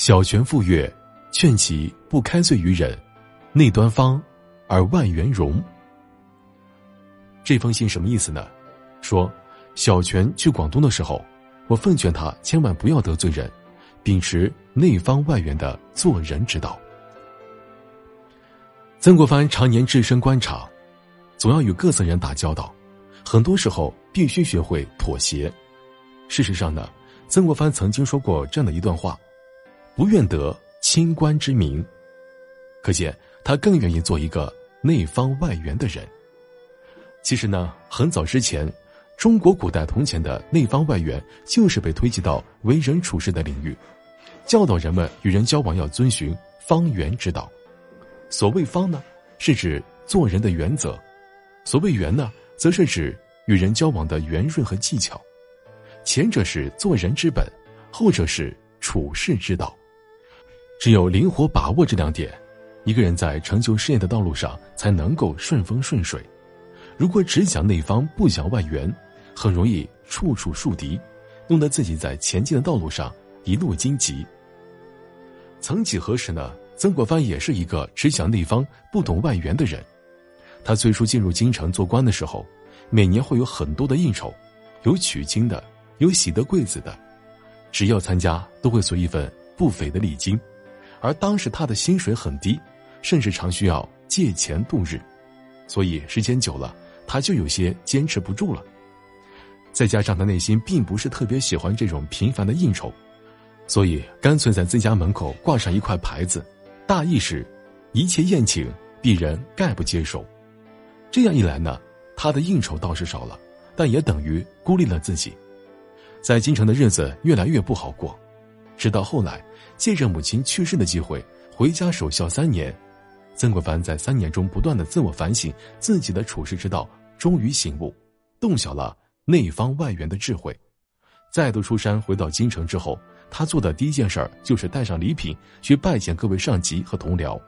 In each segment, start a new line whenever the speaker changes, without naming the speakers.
小泉复岳劝其不开罪于人，内端方而外圆融。这封信什么意思呢？说小泉去广东的时候，我奉劝他千万不要得罪人，秉持内方外圆的做人之道。曾国藩常年置身官场，总要与各色人打交道，很多时候必须学会妥协。事实上呢，曾国藩曾经说过这样的一段话：“不愿得清官之名。”可见他更愿意做一个内方外圆的人。其实呢，很早之前，中国古代铜钱的内方外圆就是被推及到为人处事的领域，教导人们与人交往要遵循方圆之道。所谓方呢，是指做人的原则；所谓圆呢，则是指与人交往的圆润和技巧。前者是做人之本，后者是处世之道。只有灵活把握这两点，一个人在成就事业的道路上才能够顺风顺水。如果只想内方不想外圆，很容易处处树敌，弄得自己在前进的道路上一路荆棘。曾几何时呢？曾国藩也是一个只想内方不懂外圆的人。他最初进入京城做官的时候，每年会有很多的应酬，有娶亲的，有喜得贵子的，只要参加都会随一份不菲的礼金。而当时他的薪水很低，甚至常需要借钱度日，所以时间久了，他就有些坚持不住了。再加上他内心并不是特别喜欢这种频繁的应酬，所以干脆在自家门口挂上一块牌子。大意是，一切宴请，鄙人概不接受。这样一来呢，他的应酬倒是少了，但也等于孤立了自己，在京城的日子越来越不好过。直到后来，借着母亲去世的机会，回家守孝三年。曾国藩在三年中不断的自我反省自己的处世之道，终于醒悟，洞晓了内方外圆的智慧。再度出山回到京城之后。他做的第一件事儿就是带上礼品去拜见各位上级和同僚。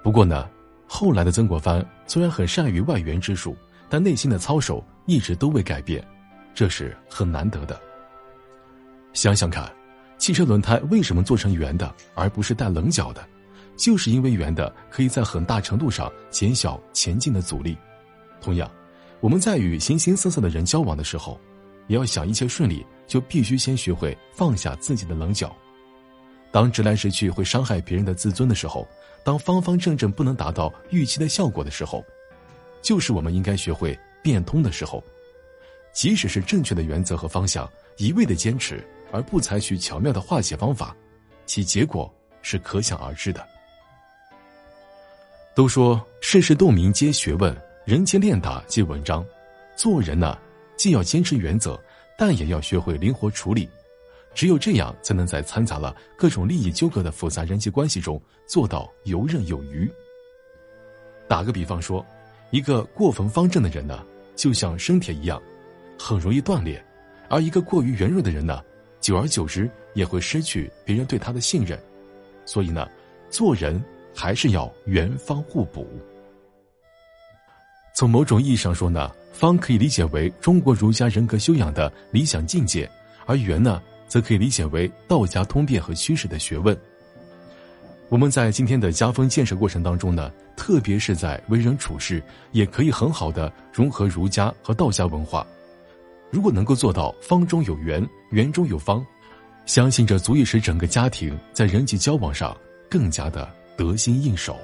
不过呢，后来的曾国藩虽然很善于外圆之术，但内心的操守一直都未改变，这是很难得的。想想看，汽车轮胎为什么做成圆的，而不是带棱角的？就是因为圆的可以在很大程度上减小前进的阻力。同样，我们在与形形色色的人交往的时候。也要想一切顺利，就必须先学会放下自己的棱角。当直来直去会伤害别人的自尊的时候，当方方正正不能达到预期的效果的时候，就是我们应该学会变通的时候。即使是正确的原则和方向，一味的坚持而不采取巧妙的化解方法，其结果是可想而知的。都说世事洞明皆学问，人间练达即文章。做人呢？既要坚持原则，但也要学会灵活处理。只有这样，才能在掺杂了各种利益纠葛的复杂人际关系中做到游刃有余。打个比方说，一个过分方正的人呢，就像生铁一样，很容易断裂；而一个过于圆润的人呢，久而久之也会失去别人对他的信任。所以呢，做人还是要圆方互补。从某种意义上说呢。方可以理解为中国儒家人格修养的理想境界，而圆呢，则可以理解为道家通变和趋势的学问。我们在今天的家风建设过程当中呢，特别是在为人处事，也可以很好的融合儒家和道家文化。如果能够做到方中有圆，圆中有方，相信这足以使整个家庭在人际交往上更加的得心应手。